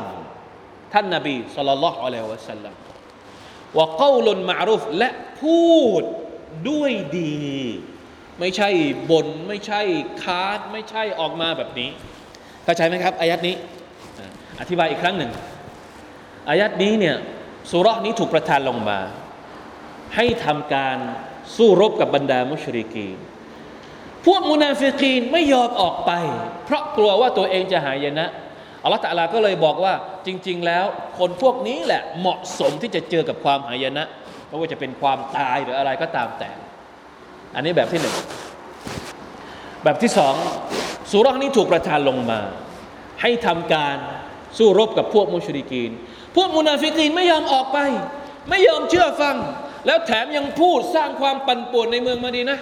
Speaker 1: ท่านนาบีสุลต่านละอัลลอฮฺวะสัลลัมว่าก้าลนมารุฟและพูดด้วยดี ไม่ใช่บน่นไม่ใช่คาดไม่ใช่ออกมาแบบนี้เข้าใจไหมครับอายัดนี้ อธิบายอีกครั้งหนึ่งอายัดนี้เนี่ยสุรานี้ถูกประทานลงมา ให้ทำการสู้รบกับบรรดามุชริกีพวกมุนาฟิกีนไม่ยอมออกไป เพราะกลัวว่าตัวเองจะหายนะ อัลลอฮฺตะลาก็เลยบอกว่าจริง ๆ แล้วคนพวกนี้แหละเหมาะสมที่จะเจอกับความหายนะไม่ว่าจะเป็นความตายหรืออะไรก็ตามแต่ อันนี้แบบที่หนึ่งแบบที่สองสุรานี้ถูกประทานลงมา ให้ทำการสู้รบกับพวกมุชริกีน พวกมุนาฟิกีนไม่ยอมออกไป ไม่ยอมเชื่อฟัง แล้วแถมยังพูดสร้างความปั่นป่วนในเมืองมาดีนะ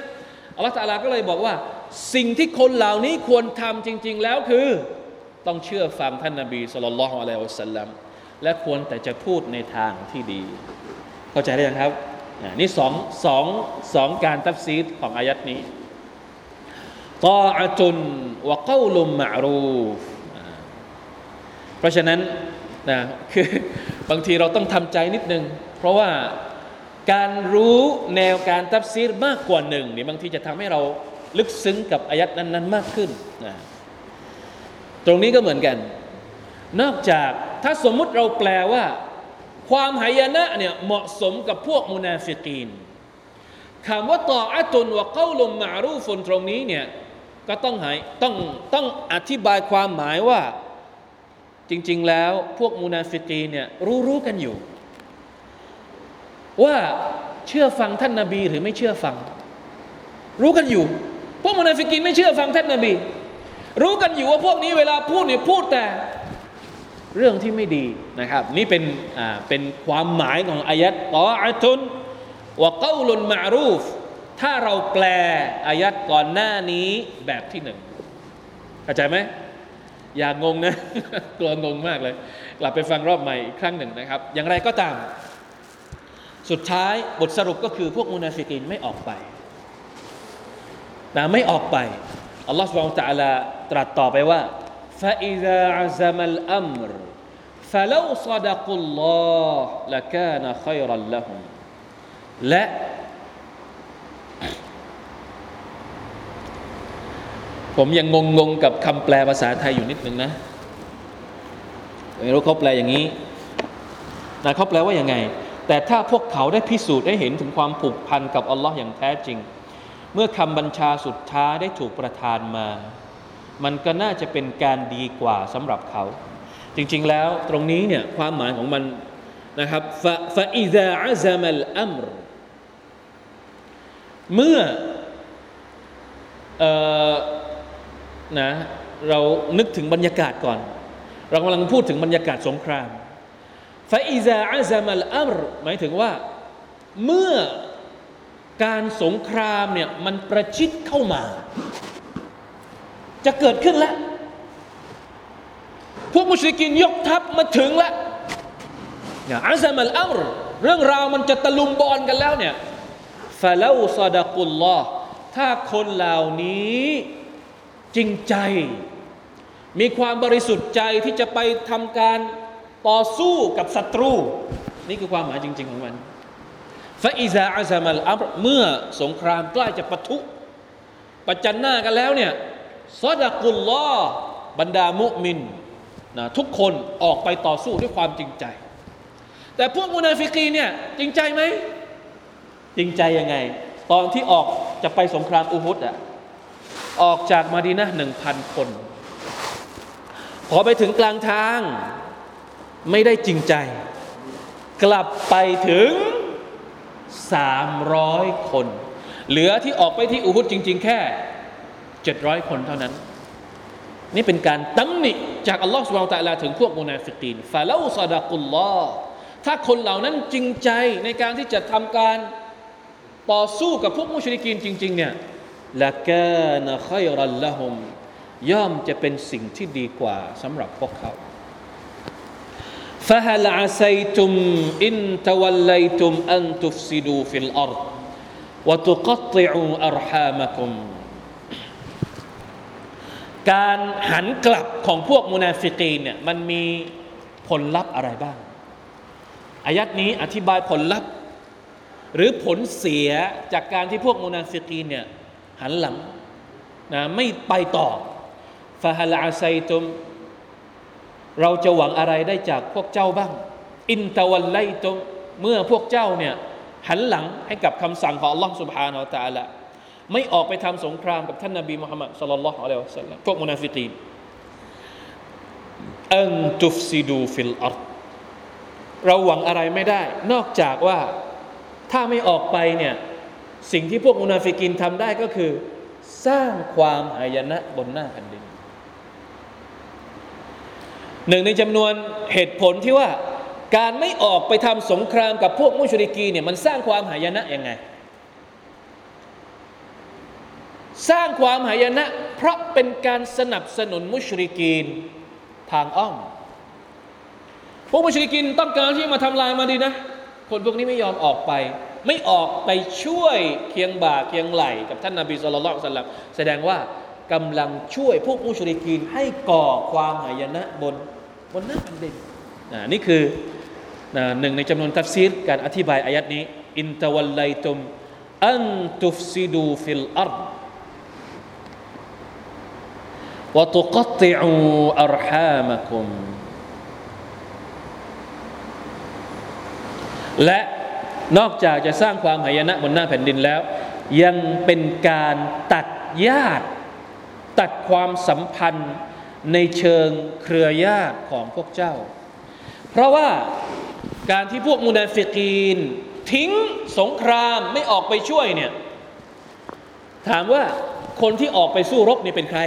Speaker 1: อัลลอฮฺ تعالى ก็เลยบอกว่า สิ่งที่คนเหล่านี้ควรทำจริง ๆ แล้วคือ ต้องเชื่อฟังท่านนาบี صلى الله عليه وسلم และควรแต่จะพูดในทางที่ดี เข้าใจได้ยังครับนี่สองสองสองการตัฟซีดของอายัดนี้ตาอจุนวะก้าลุมมะรูฟเพราะฉะนั้นนะคือบางทีเราต้องทำใจนิดนึง เพราะว่าการรู้แนวการตัฟซีรมากกว่าหนึ่งนี่บางทีจะทำให้เราลึกซึ้งกับอายัดนั้น ๆ มากขึ้นนะ ตรงนี้ก็เหมือนกัน นอกจากถ้าสมมุติเราแปลว่า ความหายนะเนี่ยเหมาะสมกับพวกมุนาฟิกีนคำว่าต่ออัตุนวะเก้าลมมารูฟนตรงนี้เนี่ยก็ต้องหายต้องต้องอธิบายความหมายว่า จริง ๆ แล้วพวกมุนาฟิกีนเนี่ยรู้รู้กันอยู่ ว่าเชื่อฟังท่านนาบีหรือไม่เชื่อฟัง รู้กันอยู่ พวกมุนาฟิกีนไม่เชื่อฟังท่านนาบี รู้กันอยู่ว่าพวกนี้เวลาพูดเนี่ยพูดแต่เรื่องที่ไม่ดีนะครับ นี่เป็นอ่าเป็นความหมายของอายัดตออัตุนวะกาลุนมารูฟ ถ้าเราแปลอายัดก่อนหน้านี้แบบที่หนึ่งเข้าใจไหมอย่างงงนะกลัวงงมากเลย กลับไปฟังรอบใหม่อีกครั้งหนึ่งนะครับ อย่างไรก็ตาม สุดท้ายบทสรุปก็คือพวกมุนาฟิกินไม่ออกไปนะไม่ออกไป อัลลอฮฺสุบฮานตะอาลาตรัสต่อไปว่า فإذا عزم الأمر فلو صدقوا الله لكان خيرا لهم และ ผมยังงงๆกับคำแปลภาษาไทยอยู่นิดหนึ่งนะไม่รู้เขาแปลอย่างนี้นะเขาแปลว่าอย่างไง แต่ถ้าพวกเขาได้พิสูจน์ได้เห็นถึงความผูกพันกับอัลลอฮ์อย่างแท้จริง เมื่อคำบัญชาสุดท้ายได้ถูกประทานมา มันก็น่าจะเป็นการดีกว่าสำหรับเขา จริงๆแล้วตรงนี้เนี่ยความหมายของมันนะครับฟะฟะอิซาอัซามัลอัมรเมื่อเอ่อนะเรานึกถึงบรรยากาศก่อน เรากำลังพูดถึงบรรยากาศสงครามฟาอิซาอัซามัลอัมรหมายถึงว่า เมื่อ การสงครามเนี่ยมันประชิดเข้ามา จะเกิดขึ้นแล้ว พวกมุชริกินยกทัพมาถึงแล้วเนี่ยอัซมัลอัมรเรื่องราวมันจะตะลุมบอลกันแล้วเนี่ยฟาลาซาดะกุลลอฮ์ถ้าคนเหล่านี้จริงใจ มีความบริสุทธิ์ใจที่จะไปทำการต่อสู้กับศัตรู นี่คือความหมายจริง ๆ ของมัน ฟาอิซาอัซามัลอัมเมื่อสงครามใกล้จะปะทุประจันหน้ากันแล้วเนี่ยซอดะกุลลอบรรดามุมินนะทุกคนออกไปต่อสู้ด้วยความจริงใจ แต่พวกมุนาฟิกีเนี่ยจริงใจไหม จริงใจยังไง ตอนที่ออกจะไปสงครามอูฮุดอะออกจากมาดีนะหนึ่งพันคน พอไปถึงกลางทางไม่ได้จริงใจ กลับไปถึง สามร้อยคน เหลือที่ออกไปที่อูฮุดจริง ๆ แค่เจ็ดร้อยคนเท่านั้น นี่เป็นการตำหนิจากอัลลอฮฺสุบไบร์ตะลาถึงพวกมุนาฟิกีนฟาลาซาดะกุลลอถ้าคนเหล่านั้นจริงใจในการที่จะทำการต่อสู้กับพวกมุชริกีนจริง ๆ เนี่ยلكان خيرا لهم ย่อมจะเป็นสิ่งที่ดีกว่าสำหรับพวกเขา فهل عسيتم إن توليتم أن تفسدوا في الأرض وتقطعوا أرحامكم การหันกลับของพวกมุนาฟิกีนเนี่ยมันมีผลลัพธ์อะไรบ้างอายัตนี้อธิบายผลลัพธ์ หรือผลเสียจากการที่พวกมุนาฟิกีนเนี่ยหันหลังนะไม่ไปต่อفهل عسيتم เราจะหวังอะไรได้จากพวกเจ้าบ้าง อินตะวันไลตุมเมื่อพวกเจ้าเนี่ยหันหลังให้กับคำสั่งของ Allah سبحانه และ تعالى ไม่ออกไปทำสงครามกับท่านนบีมุฮัมมัดสัลลัลลอฮุอะลัยฮิวะสัลลัมพวกมุนาฟิกีนอันตุฟซิดูฟิลอัรเราหวังอะไรไม่ได้ นอกจากว่าถ้าไม่ออกไปเนี่ยสิ่งที่พวกมุนาฟิกินทำได้ก็คือ สร้างความหายนะบนหน้าแผ่นดิน หนึ่งในจำนวนเหตุผลที่ว่าการไม่ออกไปทำสงครามกับพวกมุชริกีเนี่ยมันสร้างความหายนะยังไง สร้างความหายนะ เพราะเป็นการสนับสนุนมุชริกีนทางอ้อม พวกมุชริกีนต้องการที่มาทำลายมาดีนะ คนพวกนี้ไม่ยอมออกไป ไม่ออกไปช่วยเคียงบ่าเคียงไหล่กับท่านนาบี صلى الله عليه وسلم แสดงว่า กำลังช่วยพวกมุชริกีนให้ก่อความหายนะบนบนหน้าแผ่นดินนี่คือหนึ่งในจำนวนทัฟซีรการอธิบายอายัดนี้ อินตะวัลไลตุมอันตุฟซิดูฟิลอัรด وتقطعوا أرحامكم และนอกจากจะสร้างความหายนะบนหน้าแผ่นดินแล้ว ยังเป็นการตัดญาติ ตัดความสัมพันธ์ในเชิงเครือญาติของพวกเจ้า เพราะว่าการที่พวกมุนาฟิกีน ทิ้งสงครามไม่ออกไปช่วยเนี่ย ถามว่าคนที่ออกไปสู้รบนี่เป็นใคร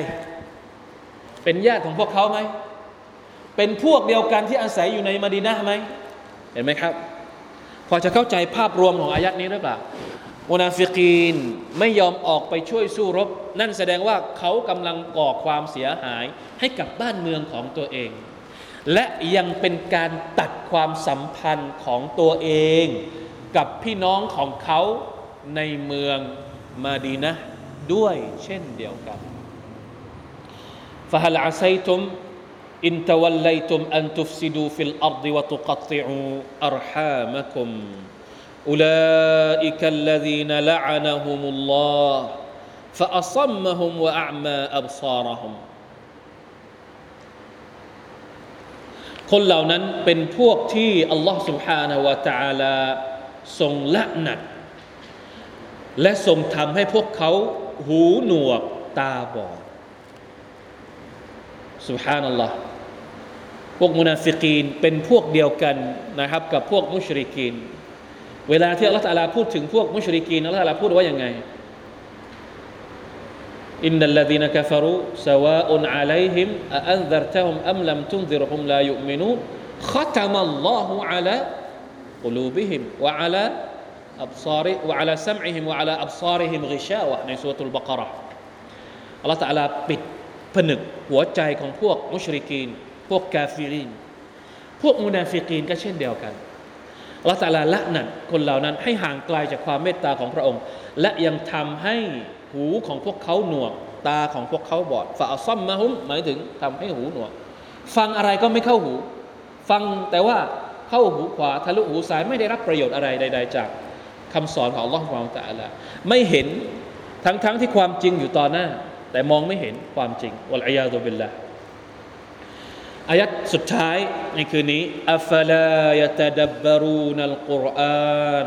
Speaker 1: เป็นญาติของพวกเขาไหม เป็นพวกเดียวกันที่อาศัยอยู่ในมาดีนะไหม เห็นไหมครับ พอจะเข้าใจภาพรวมของอายัดนี้หรือเปล่า มุนาฟิกีนไม่ยอมออกไปช่วยสู้รบ นั่นแสดงว่าเขากำลังก่อความเสียหายให้กับบ้านเมืองของตัวเอง และยังเป็นการตัดความสัมพันธ์ของตัวเอง กับพี่น้องของเขาในเมืองมาดีนะด้วยเช่นเดียวกันฟะฮลอาซัยตุมอินทวัลไลตุมอันตุฟซิดูฟิลอัรดิวะตุกัตติอูอัรฮามะคุม أولئك الذين لعنهم الله فأصمهم وأعمى أبصارهم คนเหล่านั้นเป็นพวกที่อัลลอฮ์ سبحانه และ تعالى ทรงละหนัก และทรงทำให้พวกเขาหูหนวกตาบอด سبحان อัลลอฮ์พวกมุนาฟิกีนเป็นพวกเดียวกันนะครับกับพวกมุชริกีน เวลาที่อัลลอฮฺตาลาพูดถึงพวกมุชริกีนอัลลอฮฺตาลาพูดว่ายังไงإن الذين كفروا سواء عليهم أأنذرتهم أم لم تنذرهم لا يؤمنون ختم الله على قلوبهم وعلى أبصار وعلى سمعهم وعلى أبصارهم غشاوة ในสุรทูลบะกราะอัลลอฮฺตาลาปิดผนึกหัวใจของพวกมุชริกีน อัลลอฮฺตะอาลาละอ์นัตคนเหล่านั้นให้ห่างไกลจากความเมตตาของพระองค์ และยังทำให้หูของพวกเขาหนวก ตาของพวกเขาบอดฟาอัซัมมาฮุมหมายถึงทำให้หูหนวก ฟังอะไรก็ไม่เข้าหู ฟังแต่ว่าเข้าหูขวาทะลุหูซ้ายไม่ได้รับประโยชน์อะไรใด ๆ จากคำสอนของลลอฮฺของตะละไม่เห็นทั้งๆทที่ความจริงอยู่ต่อหน้า แต่มองไม่เห็นความจริงวัลอยาตุบิลละ อายัดสุดท้ายในคืนนี้อัฟลายตะดับบรูนัลกุรอาน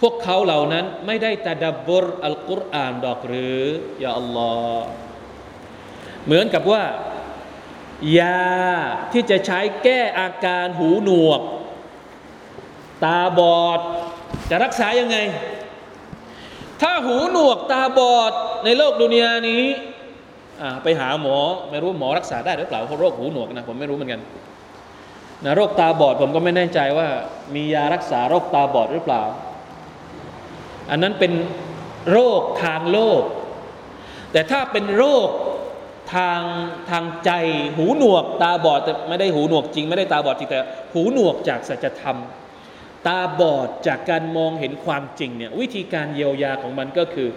Speaker 1: พวกเขาเหล่านั้นไม่ได้ตะดับบรอัลกุรอานดอกหรือยาอัลลอฮ์เหมือนกับว่ายาที่จะใช้แก้อาการหูหนวก ตาบอด จะรักษายังไง ถ้าหูหนวกตาบอดในโลกดุนยานี้ ไปหาหมอไม่รู้หมอรักษาได้หรือเปล่าเพราะโรคหูหนวกนะผมไม่รู้เหมือนกันนะโรคตาบอดผมก็ไม่แน่ใจว่า มียารักษาโรคตาบอดหรือเปล่า อันนั้นเป็นโรคทางโลก แต่ถ้าเป็นโรคทางทางใจหูหนวกตาบอดแต่ไม่ได้หูหนวกจริง ไม่ได้ตาบอดจริงแต่หูหนวกจากสัจธรรม ตาบอดจากการมองเห็นความจริงเนี่ยวิธีการเยียวยาของมันก็คือ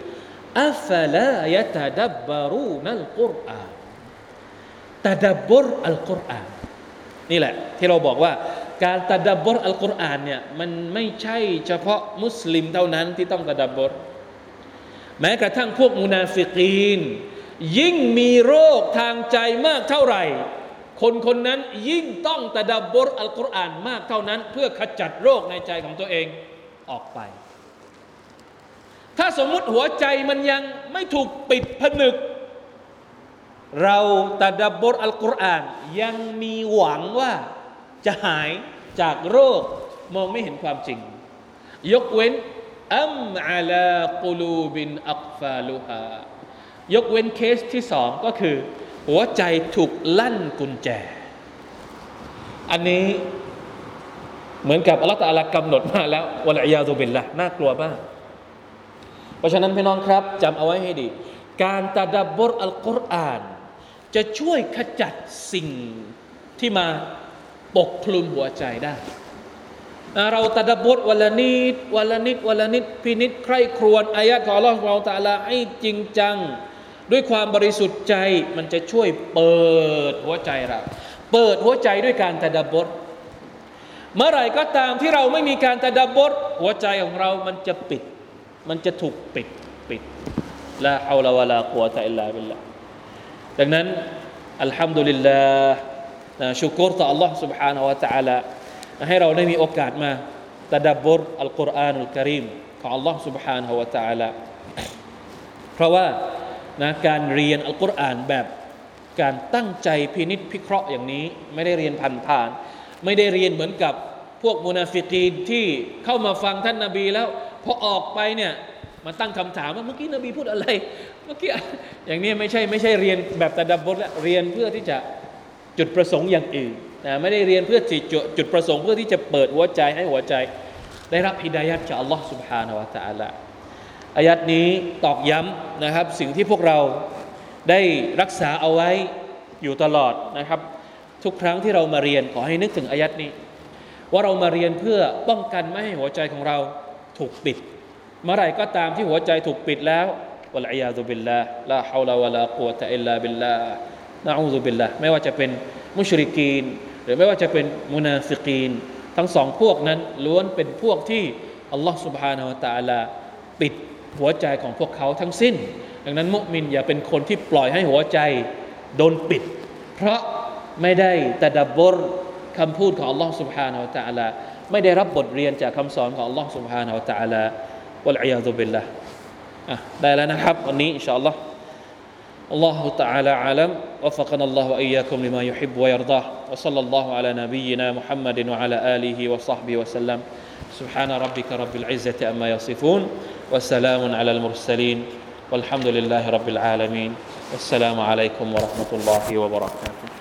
Speaker 1: อัฟลายะตะดับบารูนัลกุรอานตะดับบรอัลกุรอานนี่แหละ ที่เราบอกว่าการตะดับบรอัลกุรอานเนี่ยมันไม่ใช่เฉพาะมุสลิมเท่านั้นที่ต้องตะดับบรแม้กระทั่งพวกมุนาฟิกีน ยิ่งมีโรคทางใจมากเท่าไหร่ คนคนนั้นยิ่งต้องตะดับบรอัลกุรอานมากเท่านั้น เพื่อขจัดโรคในใจของตัวเองออกไป สมมุติหัวใจมันยังไม่ถูกปิดผนึก เรา تدبر อัลกุรอานยังมีหวังว่าจะหายจากโรคมองไม่เห็นความจริง ยกเว้น أم على قلوب أقفالها ยกเว้นเคสที่สองก็คือ หัวใจถูกลั่นกุญแจ อันนี้เหมือนกับอัลลอฮฺตะอาลากำหนดมาแล้วوالعياذ بالله น่ากลัวมาก เพราะฉะนั้นพี่น้องครับจำเอาไว้ให้ดี การตะดับบรอัลกุรอาน จะช่วยขจัดสิ่งที่มาปกคลุมหัวใจได้ เราตะดับบทวันละนิดวันละนิดวันละนิดพินิดใคร่ครวญอายะของอัลลอฮฺเราตะลาให้จริงจัง ด้วยความบริสุทธิ์ใจมันจะช่วยเปิดหัวใจเราเปิดหัวใจด้วยการตะดับบทเมื่อไหร่ก็ตามที่เราไม่มีการตะดับบทหัวใจของเรามันจะปิด มันจะถูกปิดปิดละฮาวลาวะลากุวะตะอิลลาบิลละดังนั้นอัลฮัมดุลิลลาห์ชุกรต่อ Allah سبحانه และ تعالى ให้เราได้มีโอกาสมาตะดับบรอัลกุรอานุลกิริมของ Allah سبحانه และ تعالى เพราะว่านะการเรียนอัลกุรอานแบบการตั้งใจพินิษพิเคราะห์อย่างนี้ ไม่ได้เรียนผ่านผ่าน ไม่ได้เรียนเหมือนกับพวกมุนาฟิกีนที่เข้ามาฟังท่านนาบีแล้ว พอออกไปเนี่ยมาตั้งคำถามว่าเมื่อกี้นบีพูดอะไร เมื่อกี้อย่างนี้ไม่ใช่ไม่ใช่เรียนแบบตะดับบทแล้วเรียนเพื่อที่จะจุดประสงค์อย่างอื่นนะไม่ได้เรียนเพื่อจุดจุดประสงค์เพื่อที่จะเปิดหัวใจให้หัวใจ ได้รับฮิดายัดจากอัลลอฮ์ سبحانه และ تعالى อายัดนี้ตอกย้ำนะครับ สิ่งที่พวกเราได้รักษาเอาไว้อยู่ตลอดนะครับ ทุกครั้งที่เรามาเรียนขอให้นึกถึงอายัดนี้ ว่าเรามาเรียนเพื่อป้องกันไม่ให้หัวใจของเรา ถูกปิด เมื่อไหร่ก็ตามที่หัวใจถูกปิดแล้ววะลัยยาตุบิลลาลาฮาวลาวะลากุวะตะอิลลาบิลลานะอูซุบิลลาไม่ว่าจะเป็นมุชริกีน หรือไม่ว่าจะเป็นมุนาฟิกีน ทั้งสองพวกนั้นล้วนเป็นพวกที่อัลลอฮ์ سبحانه และ تعالى ปิดหัวใจของพวกเขาทั้งสิ้น ดังนั้นมุมินอย่าเป็นคนที่ปล่อยให้หัวใจโดนปิด เพราะไม่ได้ตะดับบรคำพูดของอัลลอฮ์ سبحانه และ تعالى ไม่ได้รับบทเรียนจากคำสอนของอัลลอฮ์ سبحانه และ تعالى วะลัยยาตุบิลละอ่ะได้แล้วนะครับวันนี้อินชาอัลลอฮ์ الله تعالى أعلم وفقنا الله وإياكم لما يحب ويرضاه وصلى الله على نبينا محمد وعلى آله وصحبه وسلم سبحان ربك رب العزة أما يصفون وسلام على المرسلين والحمد لله رب العالمين والسلام عليكم ورحمة الله وبركاته